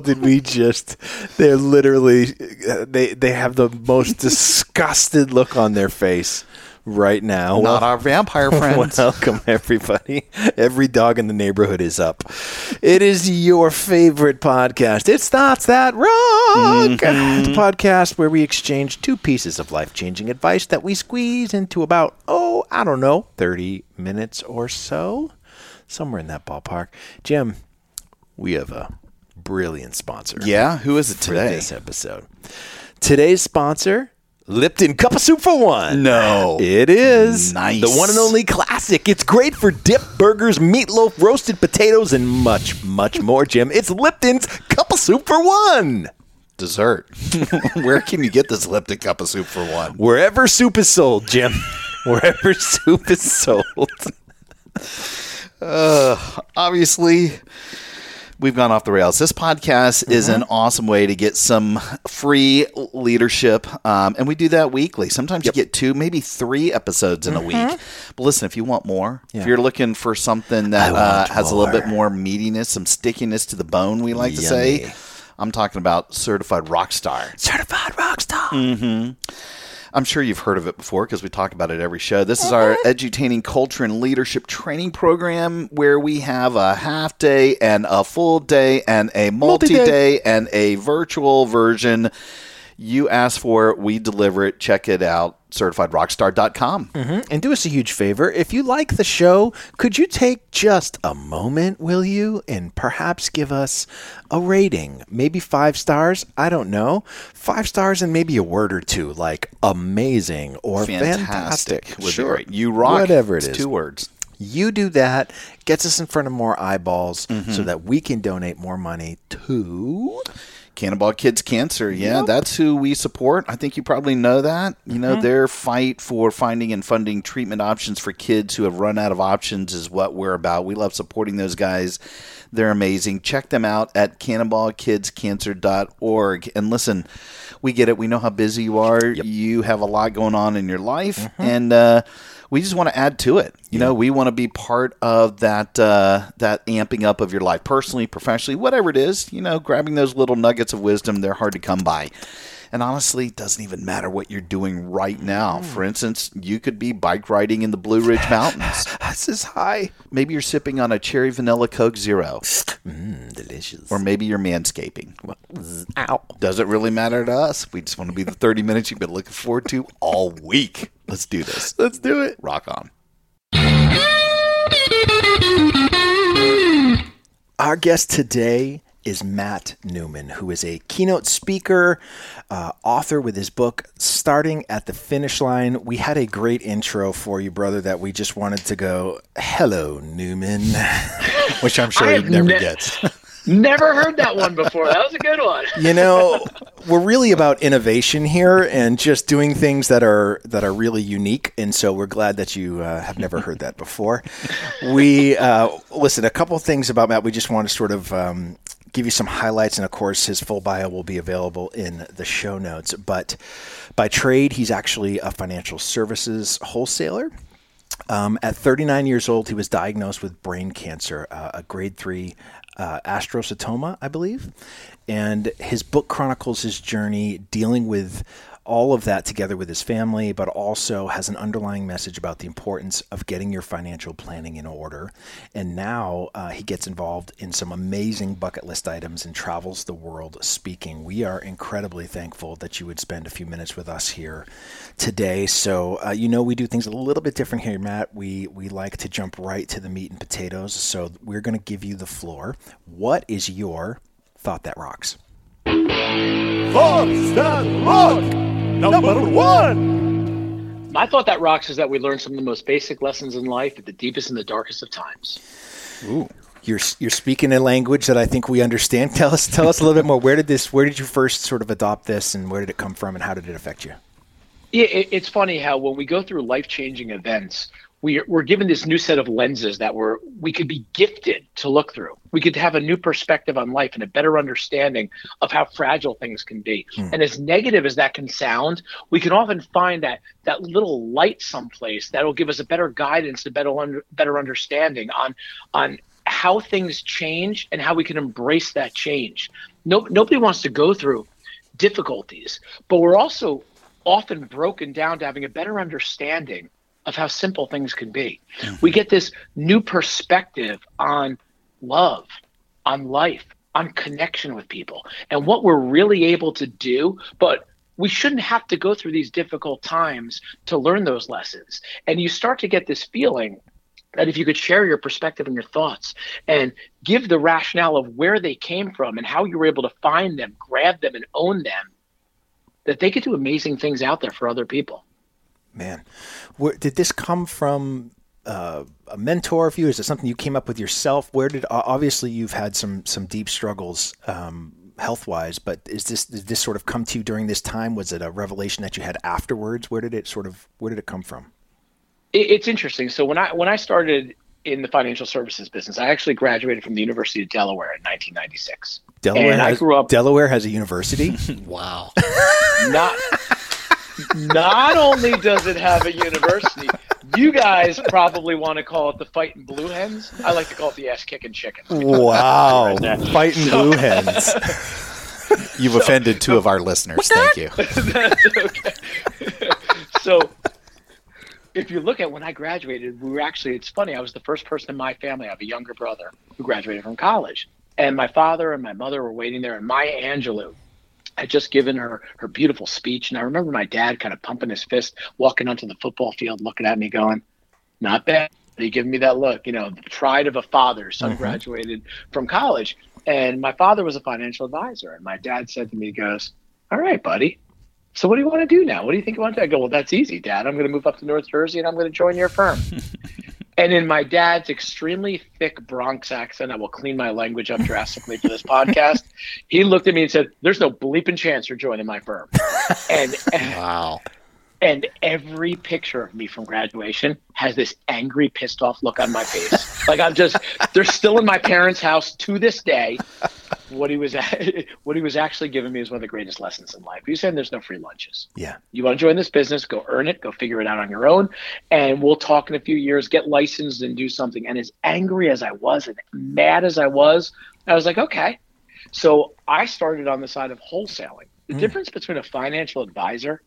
People did we just they're literally they they have the most disgusted look on their face right now. Not our vampire friends. Welcome everybody. Every dog in the neighborhood is up. It is your favorite podcast. It's Thoughts That Rock. Mm-hmm. The podcast where we exchange two pieces of life-changing advice that we squeeze into about oh, I don't know, 30 minutes or so. Somewhere in that ballpark. Jim, we have a brilliant sponsor. Yeah, who is it today? this episode. Today's sponsor, Lipton Cup of Soup for One. No. It is. Nice. The one and only classic. It's great for dip, burgers, meatloaf, roasted potatoes, and much, much more, Jim. It's Lipton's Cup of Soup for One. Dessert. Where can you get this Lipton Cup of Soup for One? Wherever soup is sold, Jim. Wherever soup is sold. uh, obviously we've gone off the rails. This podcast mm-hmm. is an awesome way to get some free leadership, um, and we do that weekly. Sometimes yep. you get two, maybe three episodes in mm-hmm. a week. Mm-hmm. But listen, if you want more, yeah. if you're looking for something that uh, has a little bit more meatiness, some stickiness to the bone, we like Yummy. to say. I'm talking about certified rock star. Certified rock star. Mm-hmm. I'm sure you've heard of it before because we talk about it every show. This is our mm-hmm. edutaining culture and leadership training program where we have a half day and a full day and a multi day and a virtual version. You ask for it, we deliver it. Check it out certifiedrockstar.com. Mm-hmm. And do us a huge favor. If you like the show, could you take just a moment, will you, and perhaps give us a rating? Maybe five stars? I don't know. Five stars and maybe a word or two, like amazing or fantastic. fantastic. Sure. You rock. Whatever it is. Two words. You do that, gets us in front of more eyeballs mm-hmm. so that we can donate more money to Cannonball Kids Cancer. Yeah, yep. that's who we support. I think you probably know that. You know, mm-hmm. their fight for finding and funding treatment options for kids who have run out of options is what we're about. We love supporting those guys. They're amazing. Check them out at cannonballkidscancer.org. And listen, we get it. We know how busy you are. Yep. You have a lot going on in your life. Mm-hmm. And, uh, we just want to add to it. You yeah. know, we want to be part of that uh, that amping up of your life, personally, professionally, whatever it is. You know, grabbing those little nuggets of wisdom, they're hard to come by. And honestly, it doesn't even matter what you're doing right now. Mm. For instance, you could be bike riding in the Blue Ridge Mountains. this is high. Maybe you're sipping on a cherry vanilla Coke Zero. Mmm, delicious. Or maybe you're manscaping. Ow. Does it really matter to us? We just want to be the 30 minutes you've been looking forward to all week. Let's do this. Let's do it. Rock on. Our guest today is Matt Newman, who is a keynote speaker, uh, author with his book Starting at the Finish Line. We had a great intro for you, brother, that we just wanted to go, Hello, Newman, which I'm sure he never ne- gets. Never heard that one before. That was a good one. you know, we're really about innovation here and just doing things that are that are really unique. And so we're glad that you uh, have never heard that before. We uh, listen. A couple things about Matt. We just want to sort of um, give you some highlights, and of course, his full bio will be available in the show notes. But by trade, he's actually a financial services wholesaler. Um, at 39 years old, he was diagnosed with brain cancer, uh, a grade three uh, astrocytoma, I believe. And his book chronicles his journey dealing with all of that together with his family, but also has an underlying message about the importance of getting your financial planning in order. And now uh, he gets involved in some amazing bucket list items and travels the world speaking. We are incredibly thankful that you would spend a few minutes with us here today. So, uh, you know, we do things a little bit different here, Matt. We, we like to jump right to the meat and potatoes. So, we're going to give you the floor. What is your thought that rocks? Thoughts that rock! Number one! My thought that rocks is that we learn some of the most basic lessons in life at the deepest and the darkest of times. Ooh. You're, you're speaking a language that I think we understand. Tell us tell us a little bit more. Where did this? Where did you first sort of adopt this, and where did it come from, and how did it affect you? Yeah, it, it's funny how when we go through life changing events, we, we're given this new set of lenses that we're we could be gifted to look through. We could have a new perspective on life and a better understanding of how fragile things can be. Hmm. And as negative as that can sound, we can often find that that little light someplace that'll give us a better guidance, a better under, better understanding on on how things change and how we can embrace that change. No, nobody wants to go through difficulties, but we're also often broken down to having a better understanding of how simple things can be. Mm-hmm. We get this new perspective on love, on life, on connection with people, and what we're really able to do. But we shouldn't have to go through these difficult times to learn those lessons. And you start to get this feeling that if you could share your perspective and your thoughts and give the rationale of where they came from and how you were able to find them, grab them, and own them, that they could do amazing things out there for other people. Man, where, did this come from? Uh, a mentor of you? Is it something you came up with yourself? Where did obviously you've had some some deep struggles um, health wise, but is this did this sort of come to you during this time? Was it a revelation that you had afterwards? Where did it sort of where did it come from? It, it's interesting. So when I when I started in the financial services business, I actually graduated from the University of Delaware in 1996. Delaware, and has, I grew up. Delaware has a university. wow. Not not only does it have a university, you guys probably want to call it the fighting blue hens. I like to call it the ass kicking chicken. Wow, fighting so, blue hens. You've so, offended two of our listeners. Thank you. That's okay. so, if you look at when I graduated, we were actually, it's funny, I was the first person in my family, I have a younger brother who graduated from college. And my father and my mother were waiting there, and Maya Angelou had just given her her beautiful speech, and I remember my dad kind of pumping his fist, walking onto the football field, looking at me, going, "Not bad." He giving me that look, you know, the pride of a father. Son mm-hmm. graduated from college, and my father was a financial advisor. And my dad said to me, he "Goes, all right, buddy. So what do you want to do now? What do you think you want to do?" I go, "Well, that's easy, Dad. I'm going to move up to North Jersey, and I'm going to join your firm." And in my dad's extremely thick Bronx accent, I will clean my language up drastically for this podcast. He looked at me and said, "There's no bleeping chance you're joining my firm." And wow. And every picture of me from graduation has this angry, pissed off look on my face. like I'm just, they're still in my parents' house to this day. What he was, what he was actually giving me is one of the greatest lessons in life. He said, "There's no free lunches. Yeah, you want to join this business? Go earn it. Go figure it out on your own, and we'll talk in a few years. Get licensed and do something." And as angry as I was and mad as I was, I was like, "Okay." So I started on the side of wholesaling. The mm. difference between a financial advisor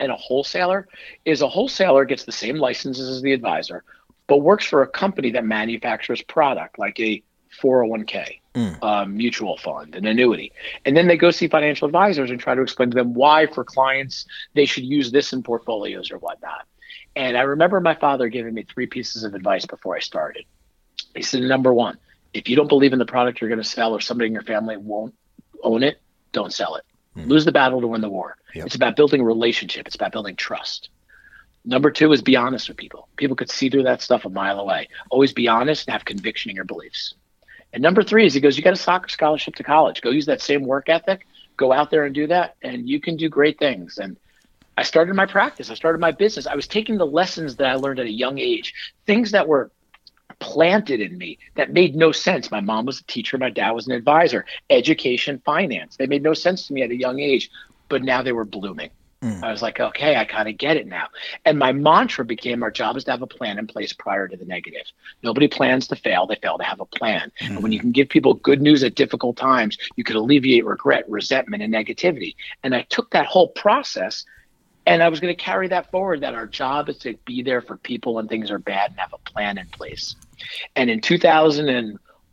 and a wholesaler is a wholesaler gets the same licenses as the advisor, but works for a company that manufactures product like a 401k, mm. um, mutual fund, an annuity. And then they go see financial advisors and try to explain to them why, for clients, they should use this in portfolios or whatnot. And I remember my father giving me three pieces of advice before I started. He said, number one, if you don't believe in the product you're going to sell or somebody in your family won't own it, don't sell it. Mm. Lose the battle to win the war. Yep. It's about building a relationship. It's about building trust. Number two is be honest with people. People could see through that stuff a mile away. Always be honest and have conviction in your beliefs. And number three is he goes, you got a soccer scholarship to college. Go use that same work ethic. Go out there and do that, and you can do great things. And I started my practice. I started my business. I was taking the lessons that I learned at a young age, things that were planted in me that made no sense. My mom was a teacher, my dad was an advisor, education, finance. They made no sense to me at a young age, but now they were blooming. Mm. I was like, okay, I kind of get it now. And my mantra became our job is to have a plan in place prior to the negative. Nobody plans to fail, they fail to have a plan. And when mm-hmm. you can give people good news at difficult times, you could alleviate regret, resentment, and negativity. And I took that whole process and I was going to carry that forward that our job is to be there for people when things are bad and have a plan in place. And in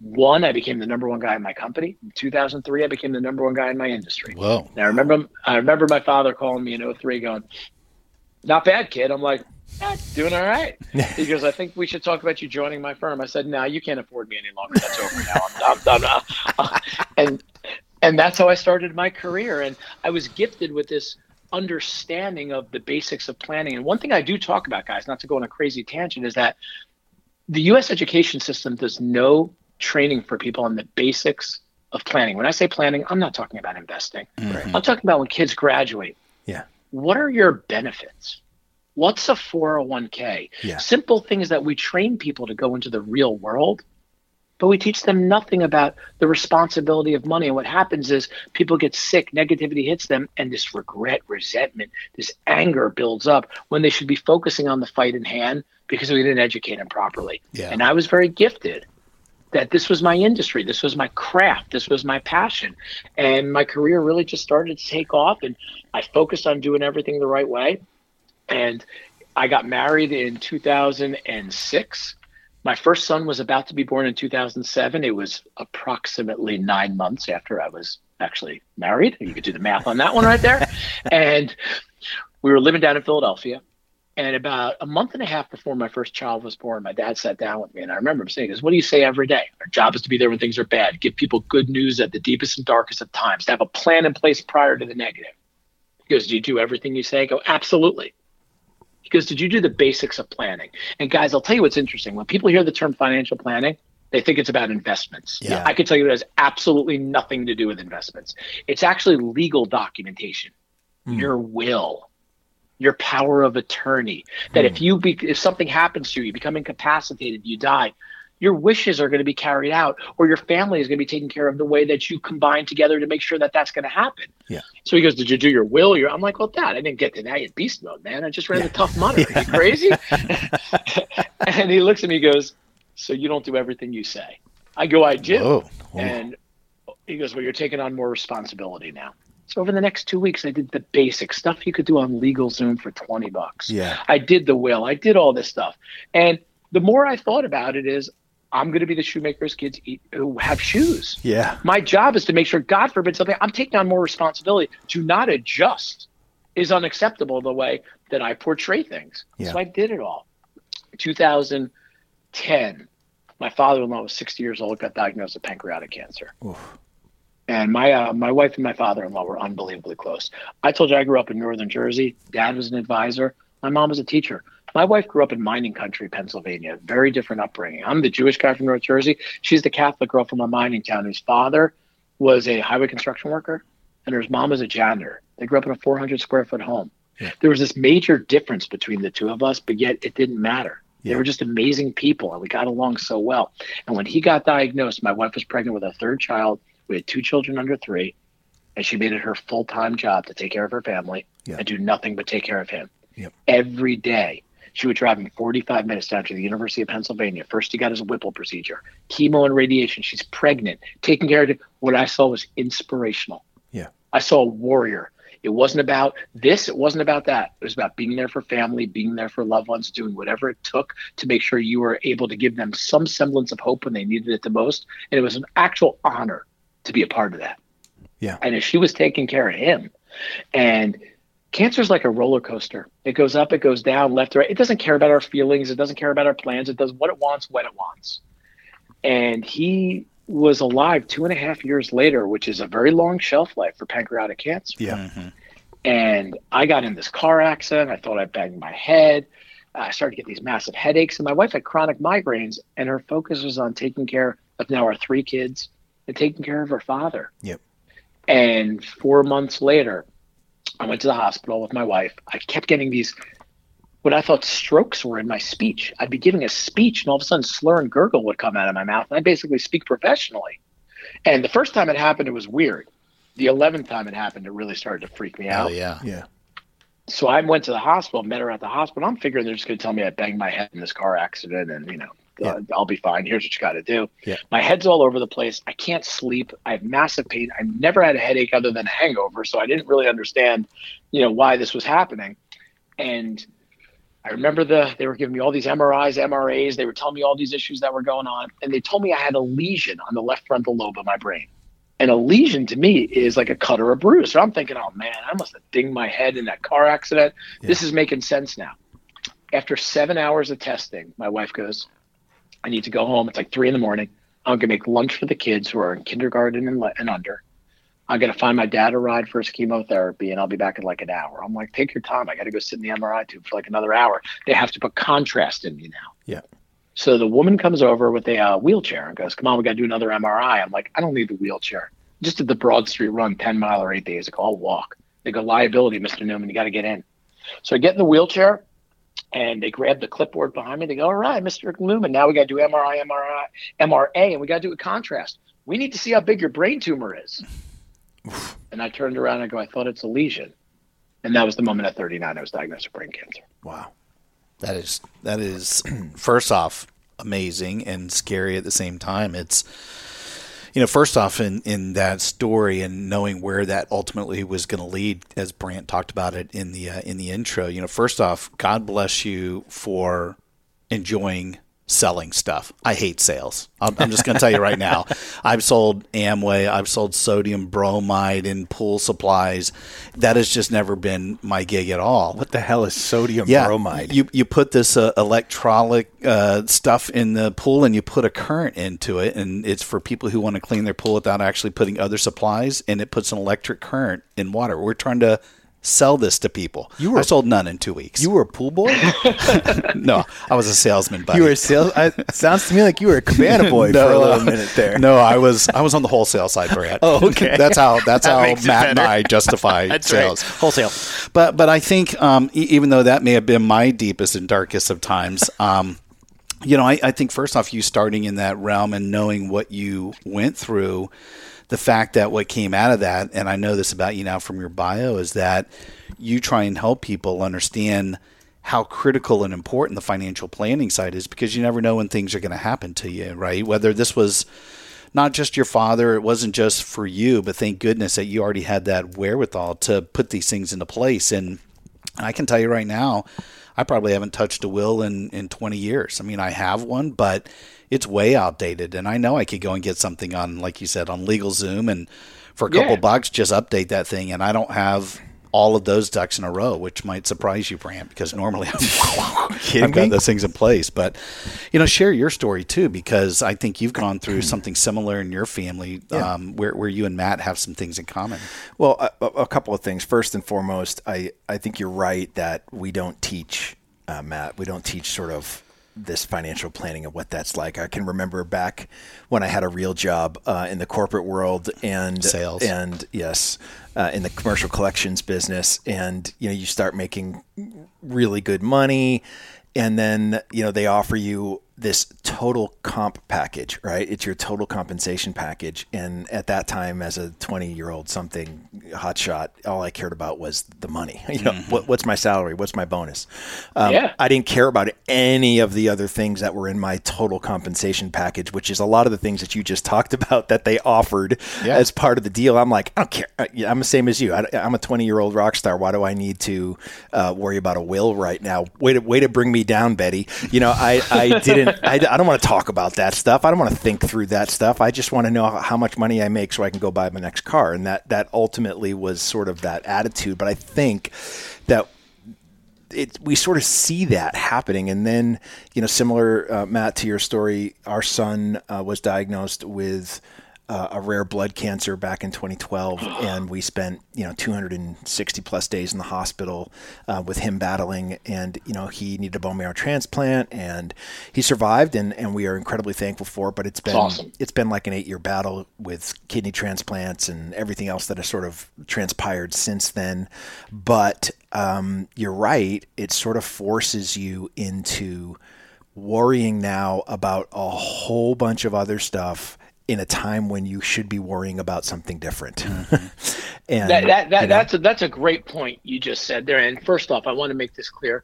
2001, I became the number one guy in my company. In 2003, I became the number one guy in my industry. Whoa. And I remember, I remember my father calling me in 03 going, not bad, kid. I'm like, eh, doing all right. he goes, I think we should talk about you joining my firm. I said, no, you can't afford me any longer. That's over now. I'm, I'm done. And, and that's how I started my career. And I was gifted with this understanding of the basics of planning. And one thing I do talk about, guys, not to go on a crazy tangent, is that the US education system does no training for people on the basics of planning. When I say planning, I'm not talking about investing. Mm-hmm. I'm talking about when kids graduate. Yeah. What are your benefits? What's a 401k? Yeah. Simple things that we train people to go into the real world, but we teach them nothing about the responsibility of money. And what happens is people get sick, negativity hits them, and this regret, resentment, this anger builds up when they should be focusing on the fight in hand because we didn't educate them properly. Yeah. And I was very gifted that this was my industry, this was my craft, this was my passion. And my career really just started to take off and I focused on doing everything the right way. And I got married in 2006. My first son was about to be born in 2007. It was approximately nine months after I was actually married. You could do the math on that one right there. and we were living down in Philadelphia. And about a month and a half before my first child was born, my dad sat down with me, and I remember him saying, "This, what do you say every day? Our job is to be there when things are bad, give people good news at the deepest and darkest of times, to have a plan in place prior to the negative." He goes, "Do you do everything you say?" I go, "Absolutely." He goes, "Did you do the basics of planning?" And guys, I'll tell you what's interesting. When people hear the term financial planning, they think it's about investments. Yeah. I can tell you it has absolutely nothing to do with investments. It's actually legal documentation, hmm. your will, your power of attorney. That if hmm. you be, if something happens to you, you become incapacitated, you die, your wishes are going to be carried out, or your family is going to be taken care of the way that you combine together to make sure that that's going to happen. Yeah. So he goes, "Did you do your will?" Your I'm like, "Well, Dad, I didn't get to that yet. Beast mode, man. I just ran the tough mudder. Are you crazy?" and he looks at me, and goes, "So you don't do everything you say?" I go, "I do." Whoa. Whoa. And he goes, Well, you're taking on more responsibility now. So over the next two weeks, I did the basic stuff you could do on LegalZoom for 20 bucks. Yeah. I did the will, I did all this stuff. And the more I thought about it is I'm going to be the shoemaker's kids eat, who have shoes. Yeah. My job is to make sure, God forbid something, I'm taking on more responsibility. To not adjust is unacceptable the way that I portray things. Yeah. So I did it all. 2010, my father-in-law was 60 years old, got diagnosed with pancreatic cancer. Oof. And my uh, my wife and my father-in-law were unbelievably close. I told you I grew up in northern Jersey. Dad was an advisor. My mom was a teacher. My wife grew up in mining country, Pennsylvania. Very different upbringing. I'm the Jewish guy from North Jersey. She's the Catholic girl from a mining town whose father was a highway construction worker, and her mom was a janitor. They grew up in a 400 square foot home. There was this major difference between the two of us, but yet it didn't matter. They were just amazing people, and we got along so well. And when he got diagnosed, my wife was pregnant with a third child. We had two children under three, and she made it her full time job to take care of her family Yeah. and do nothing but take care of him. Yep. Every day, she would drive him 45 minutes down to the University of Pennsylvania. First, he got his Whipple procedure, chemo and radiation. She's pregnant, taking care of it. What I saw was inspirational. Yeah. I saw a warrior. It wasn't about this. It wasn't about that. It was about being there for family, being there for loved ones, doing whatever it took to make sure you were able to give them some semblance of hope when they needed it the most. And it was an actual honor to be a part of that. Yeah. And if she was taking care of him, and cancer is like a roller coaster. It goes up, it goes down, left, right. It doesn't care about our feelings. It doesn't care about our plans. It does what it wants when it wants. And he was alive two and a half years later, which is a very long shelf life for pancreatic cancer. Yeah. Mm-hmm. And I got in this car accident. I thought I banged my head. I started to get these massive headaches. And my wife had chronic migraines, and her focus was on taking care of now our three kids and taking care of her father. Yep. And four months later, I went to the hospital with my wife. I kept getting these, what I thought strokes were in my speech. I'd be giving a speech, and all of a sudden, slur and gurgle would come out of my mouth. And I basically speak professionally. And the first time it happened, it was weird. The 11th time it happened, it really started to freak me Oh out. yeah. Yeah. so I went to the hospital, met her at the hospital. I'm figuring they're just going to tell me I banged my head in this car accident, and you know, Yeah. uh, I'll be fine. Here's what you got to do. Yeah. My head's all over the place. I can't sleep. I have massive pain. I've never had a headache other than a hangover, so I didn't really understand, you know, why this was happening. And I remember the they were giving me all these MRIs, MRAs. They were telling me all these issues that were going on, and they told me I had a lesion on the left frontal lobe of my brain. And a lesion to me is like a cut or a bruise. So I'm thinking, oh man, I must have dinged my head in that car accident. This is making sense now. After seven hours of testing, my wife goes, I need to go home. It's like three in the morning. I'm gonna make lunch for the kids who are in kindergarten and, le- and under. I'm gonna find my dad a ride for his chemotherapy, and I'll be back in like an hour. I'm like, take your time. I got to go sit in the MRI tube for like another hour. They have to put contrast in me now. Yeah. So the woman comes over with a uh, wheelchair and goes, "Come on, we got to do another MRI." I'm like, "I don't need the wheelchair. Just did the Broad Street run, ten mile or eight days ago. I'll walk." They go, "Liability, Mr. Newman. You got to get in." So I get in the wheelchair, and they grab the clipboard behind me. They go, "All right, Mr. Newman. Now we got to do MRI, MRE, MRA, and we got to do a contrast. We need to see how big your brain tumor is." and I turned around and I go, "I thought it's a lesion." And that was the moment at 39 I was diagnosed with brain cancer. Wow. That is that is first off amazing and scary at the same time. It's you know, first off in in that story and knowing where that ultimately was going to lead, as Brant talked about it in the uh, in the intro. You know, first off, God bless you for enjoying selling stuff. I hate sales. I'm, I'm just going to tell you right now. I've sold Amway. I've sold sodium bromide and pool supplies. That has just never been my gig at all What the hell is sodium yeah, bromide? You you put this uh, electrolytic uh, stuff in the pool and you put a current into it, and it's for people who want to clean their pool without actually putting other supplies. And it puts an electric current in water. We're trying to sell this to people. You were- I sold none in two weeks. you were a pool boy? no, I was a salesman. Buddy. you were a sales. I, sounds to me like you were a cabana boy for a little minute there. No, I was I was on the wholesale side, Brant. Oh, okay. that's how that's That how Matt and. I justify sales. Wholesale. But but I think um, e- even though that may have been my deepest and darkest of times, um, you know, I, I think first off, you starting in that realm and knowing what you went through, the fact that what came out of that, and I know this about you now from your bio, is that you try and help people understand how critical and important the financial planning side is because you never know when things are going to happen to you, right? Whether this was not just your father, it wasn't just for you, but thank goodness that you already had that wherewithal to put these things into place. And I can tell you right now, I probably haven't touched a will in, in 20 years. I mean, I have one, but it's way outdated. And I know I could go and get something on, like you said, on LegalZoom and for a couple Yeah. bucks, just update that thing. And I don't have all of those ducks in a row, which might surprise you, Brant, because normally I'm, Kidding I've got those things in place. But, you know, share your story too, because I think you've gone through something similar in your family Yeah. um, where, where you and Matt have some things in common. Well, a, a- a couple of things. First and foremost, I, I think you're right that we don't teach, uh, Matt, we don't teach sort of this financial planning and what that's like. I can remember back when I had a real job uh, in the corporate world and Sales. and yes, uh, in the commercial collections business, and you know you start making really good money, and then you know they offer you this total comp package, right? It's your total compensation package. And at that time, as a 20 year old something hotshot, all I cared about was the money. You know, what, what's my salary? What's my bonus? Um, Yeah. I didn't care about any of the other things that were in my total compensation package, which is a lot of the things that you just talked about that they offered Yeah. as part of the deal. I'm like, I don't care. I'm the same as you. I, am a 20 year old rock star. Why do I need to uh, worry about a will right now? Way to way to bring me down, Betty. You know, I I didn't. I, I don't want to talk about that stuff. I don't want to think through that stuff. I just want to know how much money I make so I can go buy my next car. And that that ultimately was sort of that attitude. But I think that it, we sort of see that happening. And then, you know, similar, uh, Matt, to your story, our son uh, was diagnosed with uh, a rare blood cancer back in 2012, and we spent, you know, 260 plus days in the hospital uh, with him battling. And, you know, he needed a bone marrow transplant, and he survived, and, and we are incredibly thankful for it. But it's been awesome. it's been like an eight year battle with kidney transplants and everything else that has sort of transpired since then. But um, you're right; it sort of forces you into worrying now about a whole bunch of other stuff in a time when you should be worrying about something different. Mm-hmm. and that, that, that you know, that's a, that's a great point you just said there. And first off, I want to make this clear: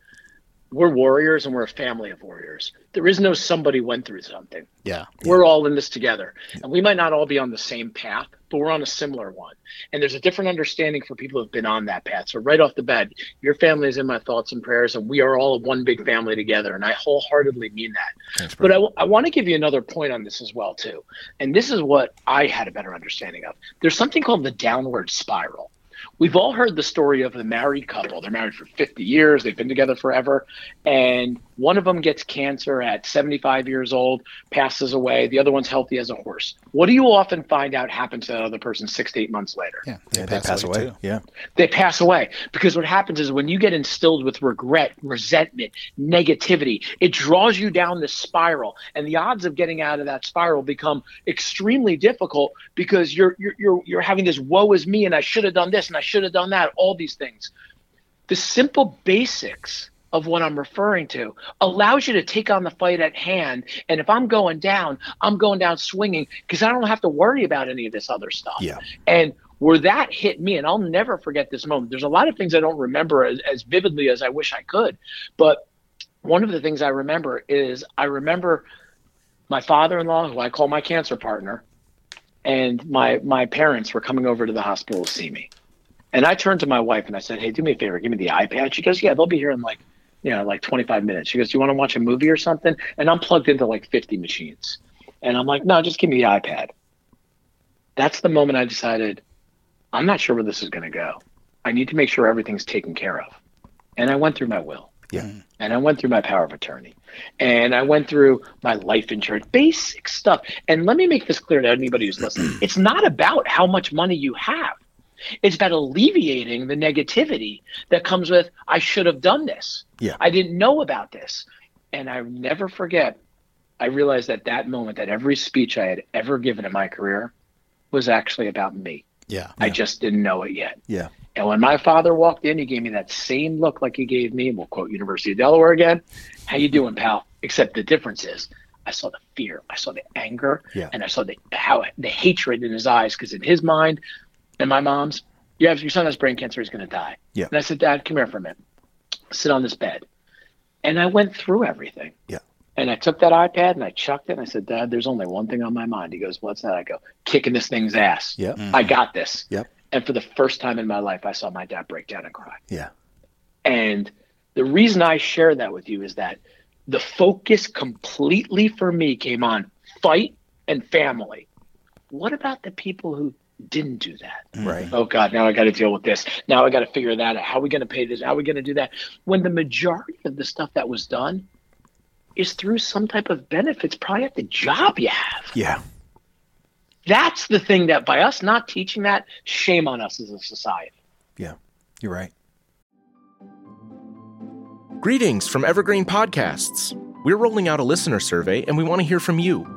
we're warriors, and we're a family of warriors. There is no somebody went through something. Yeah. We're all in this together, and we might not all be on the same path, but we're on a similar one. And there's a different understanding for people who've been on that path. So right off the bat, your family is in my thoughts and prayers, and we are all one big family together. And I wholeheartedly mean that. but I, w- I want to give you another point on this as well too, and this is what I had a better understanding of. There's something called the downward spiral. We've all heard the story of the married couple. They're married for 50 years, they've been together forever, and one of them gets cancer at 75 years old, passes away. The other one's healthy as a horse. What do you often find out happens to that other person six to eight months later? Yeah. yeah, they pass away. too. Yeah. they pass away because what happens is when you get instilled with regret resentment negativity it draws you down this spiral and the odds of getting out of that spiral become extremely difficult because you're you're you're, you're having this woe is me and i should have done this and i should have done that all these things the simple basics of what I'm referring to allows you to take on the fight at hand. And if I'm going down, I'm going down swinging because I don't have to worry about any of this other stuff. Yeah. And where that hit me, and I'll never forget this moment. There's a lot of things I don't remember as, as vividly as I wish I could. But one of the things I remember is I remember my father in law, who I call my cancer partner, and my my parents were coming over to the hospital to see me. And I turned to my wife and I said, Hey, do me a favor, give me the iPad. She goes, Yeah, they'll be here in like, you know, like 25 minutes. She goes, Do you want to watch a movie or something? And I'm plugged into like 50 machines. And I'm like, No, just give me the iPad. That's the moment I decided, I'm not sure where this is going to go. I need to make sure everything's taken care of. And I went through my will. Yeah. Mm-hmm. And I went through my power of attorney. And I went through my life insurance, basic stuff. And let me make this clear to anybody who's listening. It's not about how much money you have. It's about alleviating the negativity that comes with I should have done this. Yeah. I didn't know about this. And I never forget I realized at that moment that every speech I had ever given in my career was actually about me. Yeah. I just didn't know it yet. Yeah. And when my father walked in, he gave me that same look like he gave me. We'll quote University of Delaware again. How you doing, pal? Except the difference is, I saw the fear, I saw the anger, Yeah. and I saw the how the hatred in his eyes. Because in his mind, and my mom's, you have your son has brain cancer. He's going to die. Yeah. And I said, Dad, come here for a minute. Sit on this bed. And I went through everything. Yeah. And I took that iPad and I chucked it. And I said, Dad, there's only one thing on my mind. He goes, What's that? I go, kicking this thing's ass. Yep. Mm-hmm. I got this. Yep. And for the first time in my life, I saw my dad break down and cry. Yeah. And the reason I share that with you is that the focus completely for me came on fight and family. What about the people who didn't do that? Mm. Right. Oh God, now I got to deal with this. Now I got to figure that out. How are we going to pay this? How are we going to do that? When the majority of the stuff that was done is through some type of benefits, probably at the job you have. Yeah. That's the thing that by us not teaching that, shame on us as a society. Yeah. You're right. Greetings from Evergreen Podcasts. We're rolling out a listener survey and we want to hear from you.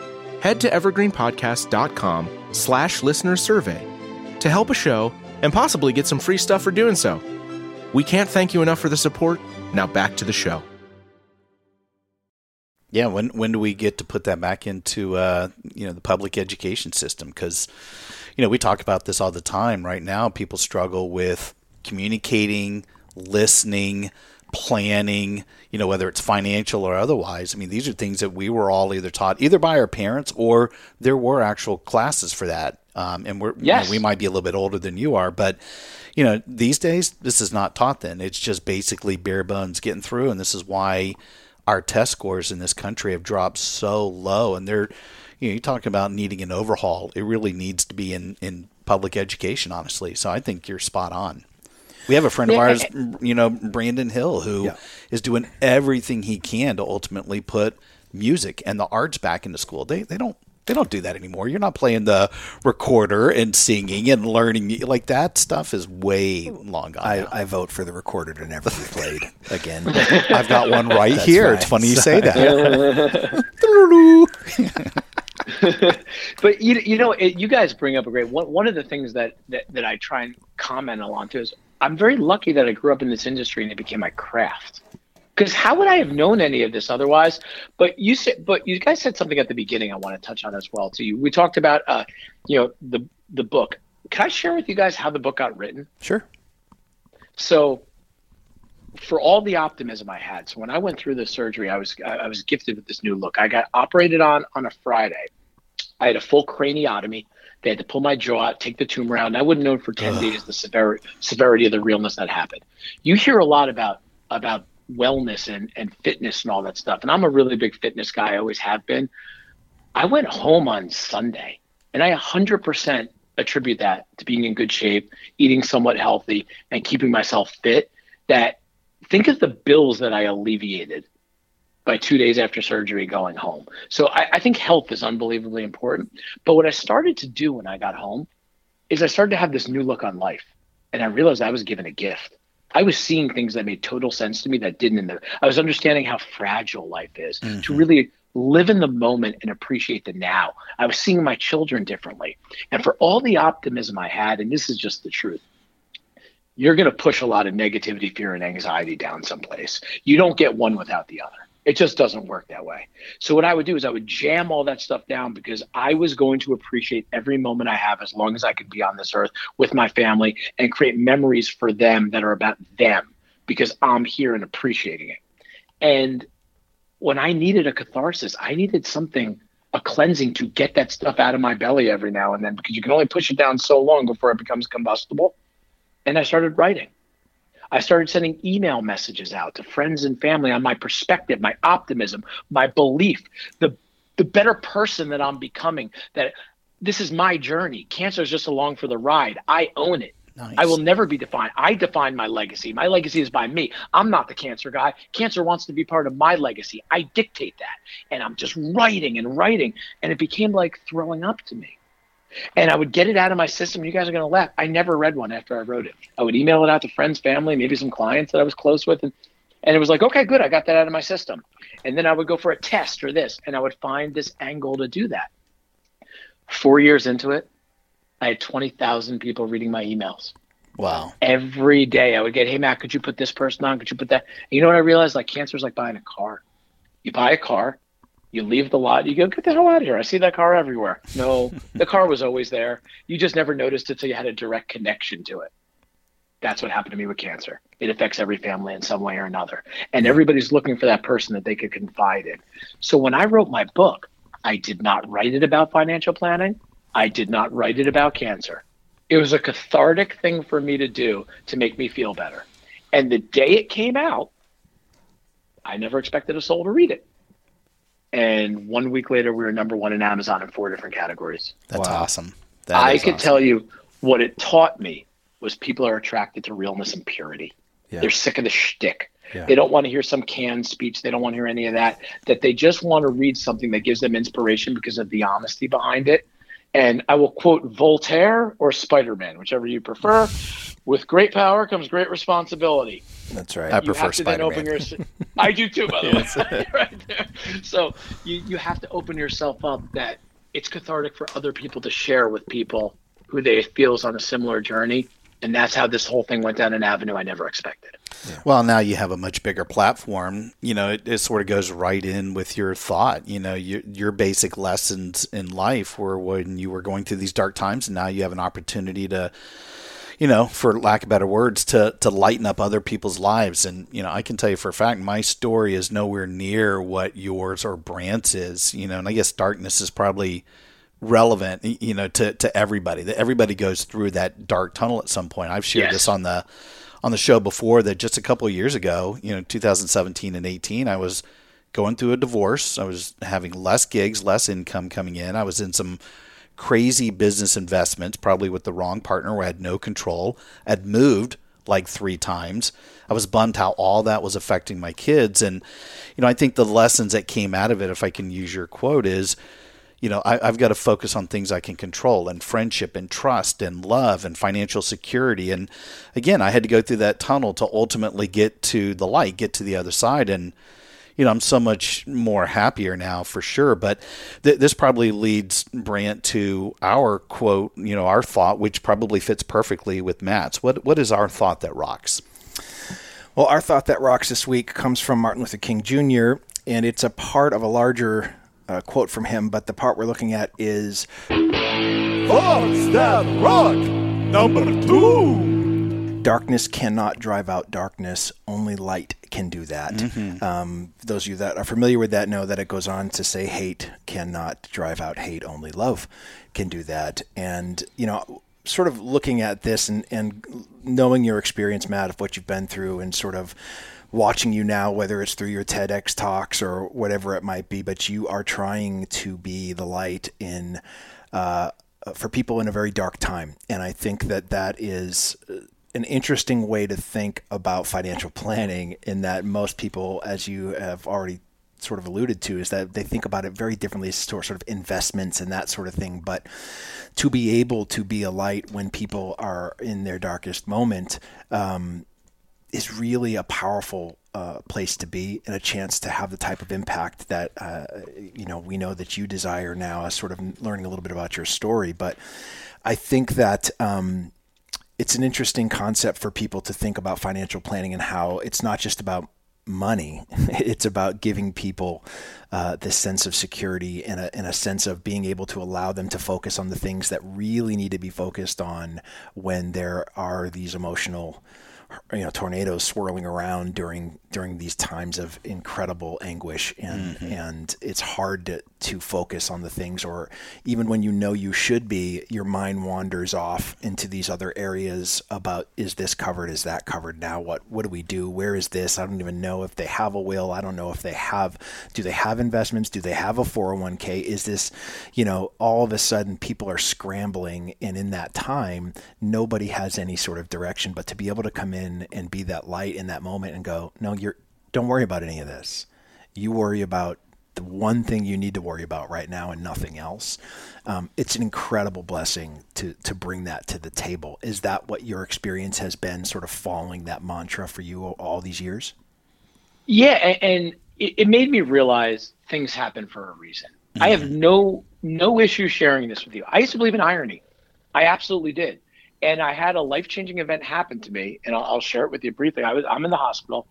Head to evergreenpodcast.com slash listener survey to help a show and possibly get some free stuff for doing so. We can't thank you enough for the support. Now back to the show. Yeah, when when do we get to put that back into uh, you know the public education system? Because you know we talk about this all the time. Right now, people struggle with communicating, listening, planning. You know whether it's financial or otherwise. I mean, these are things that we were all either taught either by our parents or there were actual classes for that. Um, and we're you know, we might be a little bit older than you are, but you know these days this is not taught. Then it's just basically bare bones getting through, and this is why our test scores in this country have dropped so low and they're you know you talk about needing an overhaul it really needs to be in in public education honestly so i think you're spot on we have a friend of Yeah, ours you know brandon hill who is Yeah. doing everything he can to ultimately put music and the arts back into school they they don't They don't do that anymore. You're not playing the recorder and singing and learning. Like that stuff is way long gone. I. I vote for the recorder to never be played again. I've got one right That's here. right. It's funny you say that. but you, you know it, you guys bring up a great one. One of the things that, that that I try and comment along to is I'm very lucky that I grew up in this industry and it became my craft. Because how would I have known any of this otherwise? But you said, but you guys said something at the beginning. I want to touch on as well. To you, we talked about, uh, you know, the the book. Can I share with you guys how the book got written? Sure. So, for all the optimism I had, so when I went through the surgery, I was I was gifted with this new look. I got operated on on a Friday. I had a full craniotomy. They had to pull my jaw out, take the tumor out, and I wouldn't know for ten days the severity severity of the realness that happened. You hear a lot about about wellness and and fitness and all that stuff, and I'm a really big fitness guy. I always have been. I went home on Sunday, and I 100% attribute that to being in good shape, eating somewhat healthy, and keeping myself fit. That think of the bills that I alleviated by two days after surgery going home. So I, I think health is unbelievably important. But what I started to do when I got home is I started to have this new look on life. And I realized I was given a gift. I was seeing things that made total sense to me that didn't in the I was understanding how fragile life is to mm-hmm. really live in the moment and appreciate the now. I was seeing my children differently. And for all the optimism I had, and this is just the truth, you're going to push a lot of negativity, fear, and anxiety down someplace. You don't get one without the other. It just doesn't work that way. So what I would do is I would jam all that stuff down because I was going to appreciate every moment I have as long as I could be on this earth with my family and create memories for them that are about them because I'm here and appreciating it. And when I needed a catharsis, I needed something, a cleansing to get that stuff out of my belly every now and then because you can only push it down so long before it becomes combustible. And I started writing. I started sending email messages out to friends and family on my perspective, my optimism, my belief, the the better person that I'm becoming, that this is my journey. Cancer is just along for the ride. I own it. Nice. I will never be defined. I define my legacy. My legacy is by me. I'm not the cancer guy. Cancer wants to be part of my legacy. I dictate that. And I'm just writing and writing. And it became like throwing up to me. And I would get it out of my system. You guys are going to laugh. I never read one after I wrote it. I would email it out to friends, family, maybe some clients that I was close with. And, and it was like, okay, good. I got that out of my system. And then I would go for a test or this, and I would find this angle to do that. Four years into it, I had 20,000 people reading my emails. Wow. Every day I would get, hey, Matt, could you put this person on? Could you put that? And you know what I realized? Like cancer is like buying a car. You buy a car, you leave the lot, you go, get the hell out of here. I see that car everywhere. No, the car was always there. You just never noticed it till you had a direct connection to it. That's what happened to me with cancer. It affects every family in some way or another. And everybody's looking for that person that they could confide in. So when I wrote my book, I did not write it about financial planning. I did not write it about cancer. It was a cathartic thing for me to do to make me feel better. And the day it came out, I never expected a soul to read it. And one week later, we were number one in Amazon in four different categories. That's Wow. awesome. That I is could awesome. tell you what it taught me was people are attracted to realness and purity. Yeah. They're sick of the shtick. Yeah. They don't want to hear some canned speech. They don't want to hear any of that. That they just want to read something that gives them inspiration because of the honesty behind it. And I will quote Voltaire or Spider Man, whichever you prefer. With great power comes great responsibility That's right. I you prefer have to then open Spider-Man. your. I do too, by the way. right there. So you you have to open yourself up that it's cathartic for other people to share with people who they feel is on a similar journey, and that's how this whole thing went down an avenue I never expected. Well, now you have a much bigger platform. You know, it, it sort of goes right in with your thought. You know, your your basic lessons in life were when you were going through these dark times, and now you have an opportunity to, you know, for lack of better words, to to lighten up other people's lives. And you know, I can tell you for a fact, my story is nowhere near what yours or Brant's is. You know, and I guess darkness is probably relevant you know to to everybody that everybody goes through that dark tunnel at some point i've shared Yes. this on the on the show before that just a couple of years ago, you know, 2017 and 18, I was going through a divorce. I was having less gigs, less income coming in. I was in some crazy business investments, probably with the wrong partner where I had no control. I'd moved like three times. I was bummed how all that was affecting my kids. And, you know, I think the lessons that came out of it, if I can use your quote, is you know, I, have got to focus on things I can control and friendship and trust and love and financial security. And again, I had to go through that tunnel to ultimately get to the light, get to the other side. And, you know, I'm so much more happier now for sure. But th- this probably leads Brant to our quote, you know, our thought, which probably fits perfectly with Matt's. What What is our thought that rocks? Well, our thought that rocks this week comes from Martin Luther King Jr., and it's a part of a larger uh, quote from him, but the part we're looking at is Thoughts that rock, number two. Darkness cannot drive out darkness, only light can do that. Mm-hmm. Um, those of you that are familiar with that know that it goes on to say hate cannot drive out hate, only love can do that. And, you know, sort of looking at this and, and knowing your experience, Matt, of what you've been through and sort of watching you now, whether it's through your TEDx talks or whatever it might be, but you are trying to be the light in uh, for people in a very dark time. And I think that that is an interesting way to think about financial planning in that most people, as you have already sort of alluded to is that they think about it very differently as sort of investments and that sort of thing. But to be able to be a light when people are in their darkest moment um, is really a powerful uh, place to be and a chance to have the type of impact that uh, you know we know that you desire now as sort of learning a little bit about your story. But I think that. Um, it's an interesting concept for people to think about financial planning and how it's not just about money. It's about giving people uh, this sense of security and a, and a sense of being able to allow them to focus on the things that really need to be focused on when there are these emotional you know tornadoes swirling around during during these times of incredible anguish. And mm-hmm. and it's hard to to focus on the things or even when you know you should be your mind wanders off into these other areas about is this covered? Is that covered now? What what do we do? Where is this? I don't even know if they have a will. I don't know if they have do they have investments? Do they have a 401k is this you know all of a sudden people are scrambling and in that time nobody has any sort of direction. But to be able to come in and be that light in that moment and go no you're don't worry about any of this you worry about the one thing you need to worry about right now and nothing else. Um, it's an incredible blessing to to bring that to the table. Is that what your experience has been, sort of following that mantra for you all these years? Yeah, and it made me realize things happen for a reason. Mm-hmm. I have mm-hmm. no no issue sharing this with you. I used to believe in irony. I absolutely did. And I had a life changing event happen to me, and I'll, I'll, share it with you briefly. I was I'm in the hospital,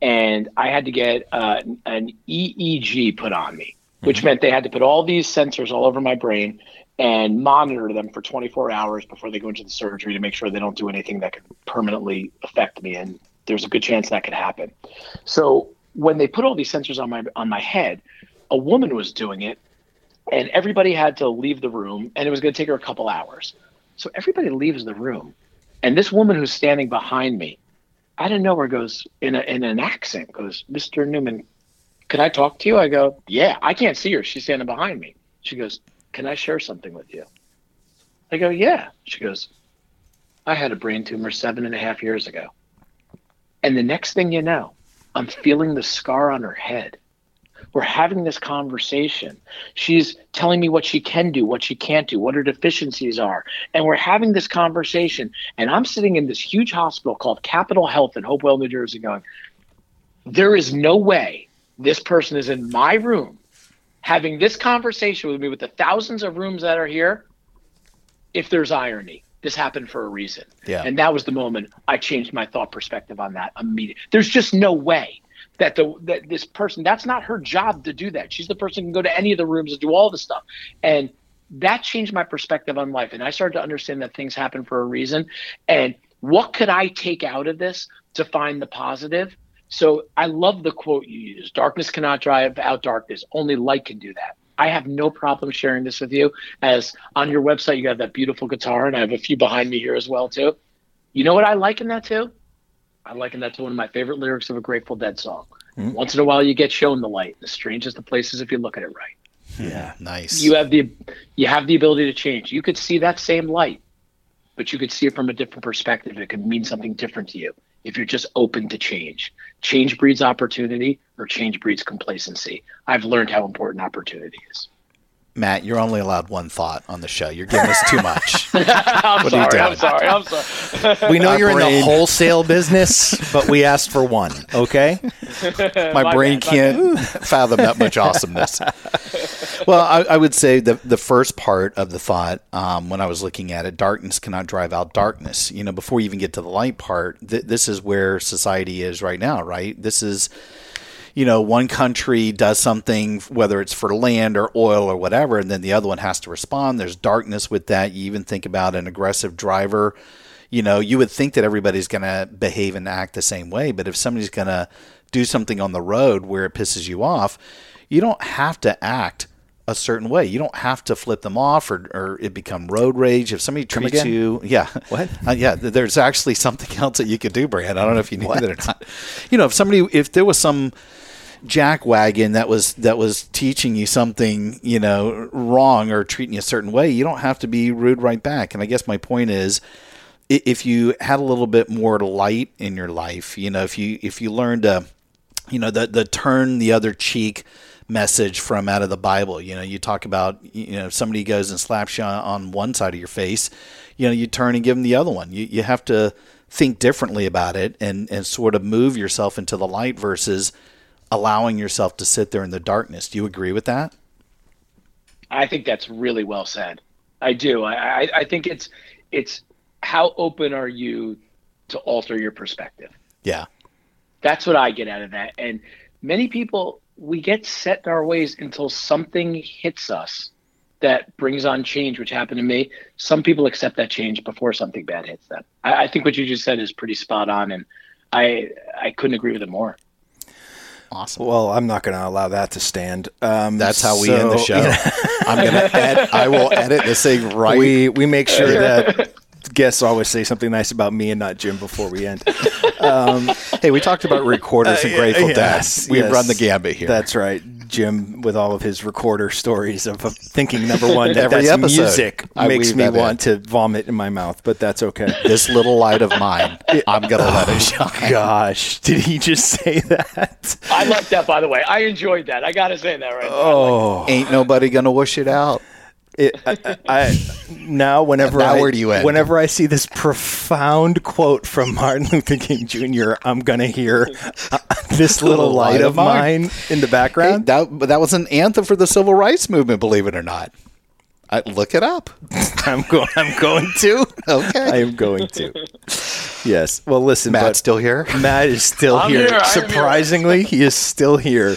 and I had to get uh, an EEG put on me, which mm-hmm. meant they had to put all these sensors all over my brain and monitor them for 24 hours before they go into the surgery to make sure they don't do anything that could permanently affect me. And there's a good chance that could happen. So when they put all these sensors on my on my head, a woman was doing it, and everybody had to leave the room, and it was going to take her a couple hours. So everybody leaves the room, and this woman who's standing behind me I didn't know where goes in a, in an accent goes, Mr. Newman, can I talk to you? I go, yeah, I can't see her. She's standing behind me. She goes, can I share something with you? I go, yeah. She goes, I had a brain tumor seven and a half years ago. And the next thing you know, I'm feeling the scar on her head. We're having this conversation. She's telling me what she can do, what she can't do, what her deficiencies are. And we're having this conversation. And I'm sitting in this huge hospital called Capital Health in Hopewell, New Jersey, going, there is no way this person is in my room having this conversation with me with the thousands of rooms that are here if there's irony this happened for a reason yeah. and that was the moment i changed my thought perspective on that immediately there's just no way that the that this person that's not her job to do that. She's the person who can go to any of the rooms and do all the stuff. And that changed my perspective on life. And I started to understand that things happen for a reason. And what could I take out of this to find the positive? So I love the quote you use darkness cannot drive out darkness, only light can do that. I have no problem sharing this with you. As on your website, you have that beautiful guitar, and I have a few behind me here as well, too. You know what I like in that, too? I liken that to one of my favorite lyrics of a Grateful Dead song. Mm-hmm. Once in a while, you get shown the light. The strangest of places if you look at it right. Yeah, nice. You have the you have the ability to change. You could see that same light, but you could see it from a different perspective. It could mean something different to you if you're just open to change. Change breeds opportunity, or change breeds complacency. I've learned how important opportunity is. Matt, you're only allowed one thought on the show. You're giving us too much. I'm What are you sorry. I'm sorry. I'm sorry. We know My you're in the wholesale business, but we asked for one. Okay. my, My brain bad, my can't fathom that much awesomeness. well, I, I would say the the first part of the thought um, when I was looking at it, darkness cannot drive out darkness. You know, before you even get to the light part, th- this is where society is right now. Right, this is. You know, one country does something, whether it's for land or oil or whatever, and then the other one has to respond. There's darkness with that. You even think about an aggressive driver you know, you would think that everybody's going to behave and act the same way, but if somebody's going to do something on the road where it pisses you off, you don't have to act a certain way. You don't have to flip them off or, or it become road rage. If somebody treats you, yeah, What? Uh, yeah, there's actually something else that you could do, Brant. I don't know if you knew that or not. You know, if somebody, if there was some jack wagon that was that was teaching you something you know wrong or treating you a certain way you don't have to be rude right back. And i guess my point is if you had a little bit more light in your life you know if you if you learned to you know the the turn the other cheek message from out of the bible you know you talk about you know somebody goes and slaps you on one side of your face you know you turn and give them the other one. You, you have to think differently about it and and sort of move yourself into the light versus allowing yourself to sit there in the darkness do you agree with that I think that's really well said. I do. I, I, I think it's it's how open are you to alter your perspective. yeah That's what I get out of that. And many people we get set in our ways until something hits us that brings on change, which happened to me. Some people accept that change before something bad hits them. I, I think what you just said is pretty spot on, and I I couldn't agree with it more. Awesome Well, I'm not going to allow that to stand. Um, that's how we so, end the show yeah. i'm gonna ed- i will edit this thing right We we make sure that guests always say something nice about me and not Jim before we end. hey we talked about recorders and grateful dead Yes, we yes. run the gambit here That's right. Jim, with all of his recorder stories of, of thinking, number one, that Every that's episode, music I makes me that in. want to vomit in my mouth, but that's okay. this little light of mine i'm gonna let it shine Gosh, did he just say that? I like that, by the way. I enjoyed that. I got to say that right. now. Oh, ain't nobody gonna wish it out it, I, I, I now whenever Now I, where do you end? whenever I see this profound quote from Martin Luther King Jr., I'm gonna hear uh, this little light of mine in the Hey, background. that that was an anthem for the civil rights movement believe it or not I, look it up I'm going. I'm going to. Okay. I am going to. Yes. Well, listen, Matt's but still here Matt is still I'm here. here, I am here. Surprisingly, he is still here.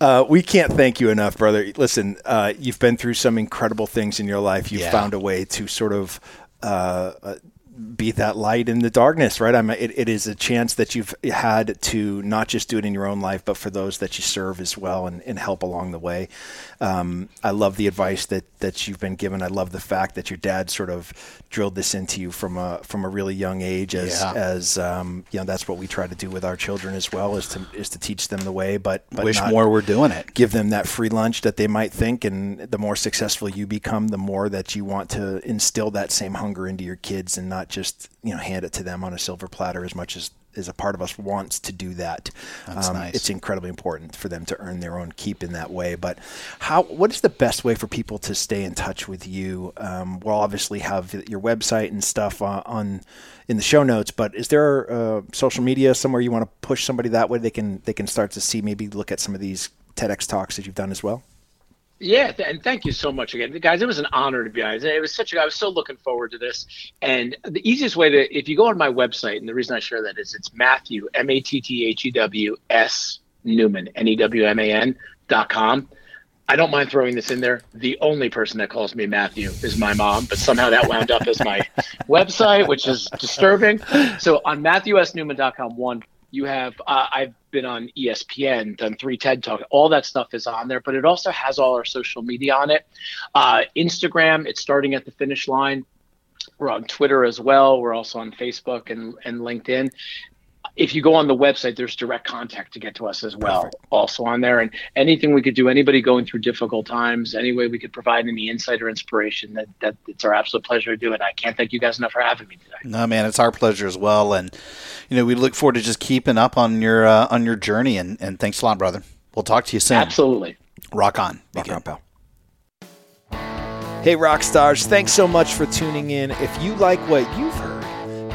Uh, we can't thank you enough, brother. Listen, uh, you've been through some incredible things in your life. You've Yeah. found a way to sort of uh, uh, be that light in the darkness, right? I'm, it, it is a chance that you've had to not just do it in your own life, but for those that you serve as well and, and help along the way. Um, I love the advice that, that you've been given. I love the fact that your dad sort of drilled this into you from a from a really young age. As Yeah. as um, you know, that's what we try to do with our children as well is to is to teach them the way. But, but wish more were doing it give them that free lunch that they might think and the more successful you become the more that you want to instill that same hunger into your kids and not just you know hand it to them on a silver platter as much as as a part of us wants to do that. That's nice. it's incredibly important for them to earn their own keep in that way. But how what is the best way for people to stay in touch with you? Um, we'll obviously have your website and stuff on, on in the show notes but is there uh, social media somewhere you want to push somebody that way? They can they can start to see maybe look at some of these TEDx talks that you've done as well Yeah, th- and thank you so much again, guys. It was an honor to be honest. It was such a. I was so looking forward to this. And the easiest way to, if you go on my website, and the reason I share that is it's Matthew M A T T H E W S Newman N E W M A N dot com. I don't mind throwing this in there. The only person that calls me Matthew is my mom, but somehow that wound up as my website, which is disturbing. So on MatthewSNewman.com, one, you have, uh, I've been on ESPN, done three TED Talks. All that stuff is on there, but it also has all our social media on it. Uh, Instagram, it's starting at the finish line. We're on Twitter as well. We're also on Facebook and, and LinkedIn if you go on the website, there's direct contact to get to us as well, also on there. And anything we could do, anybody going through difficult times, any way we could provide any insight or inspiration, that, that it's our absolute pleasure to do it. I can't thank you guys enough for having me today. No, man, it's our pleasure as well, and you know we look forward to just keeping up on your uh, on your journey. And, and thanks a lot, brother. We'll talk to you soon. Absolutely. Rock on. Rock on, pal. Hey, rock stars, thanks so much for tuning in. If you like what you've heard,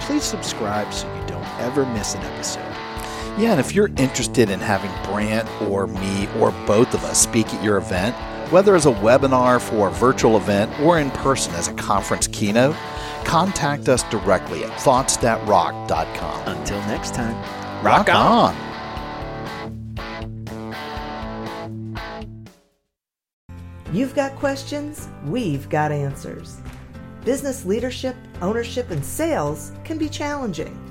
please subscribe so you don't ever miss an episode. Yeah, and if you're interested in having Brant or me or both of us speak at your event, whether as a webinar for a virtual event or in person as a conference keynote, contact us directly at thoughtsthatrock.com. Until next time, Rock on. You've got questions, we've got answers. Business leadership, ownership, and sales can be challenging.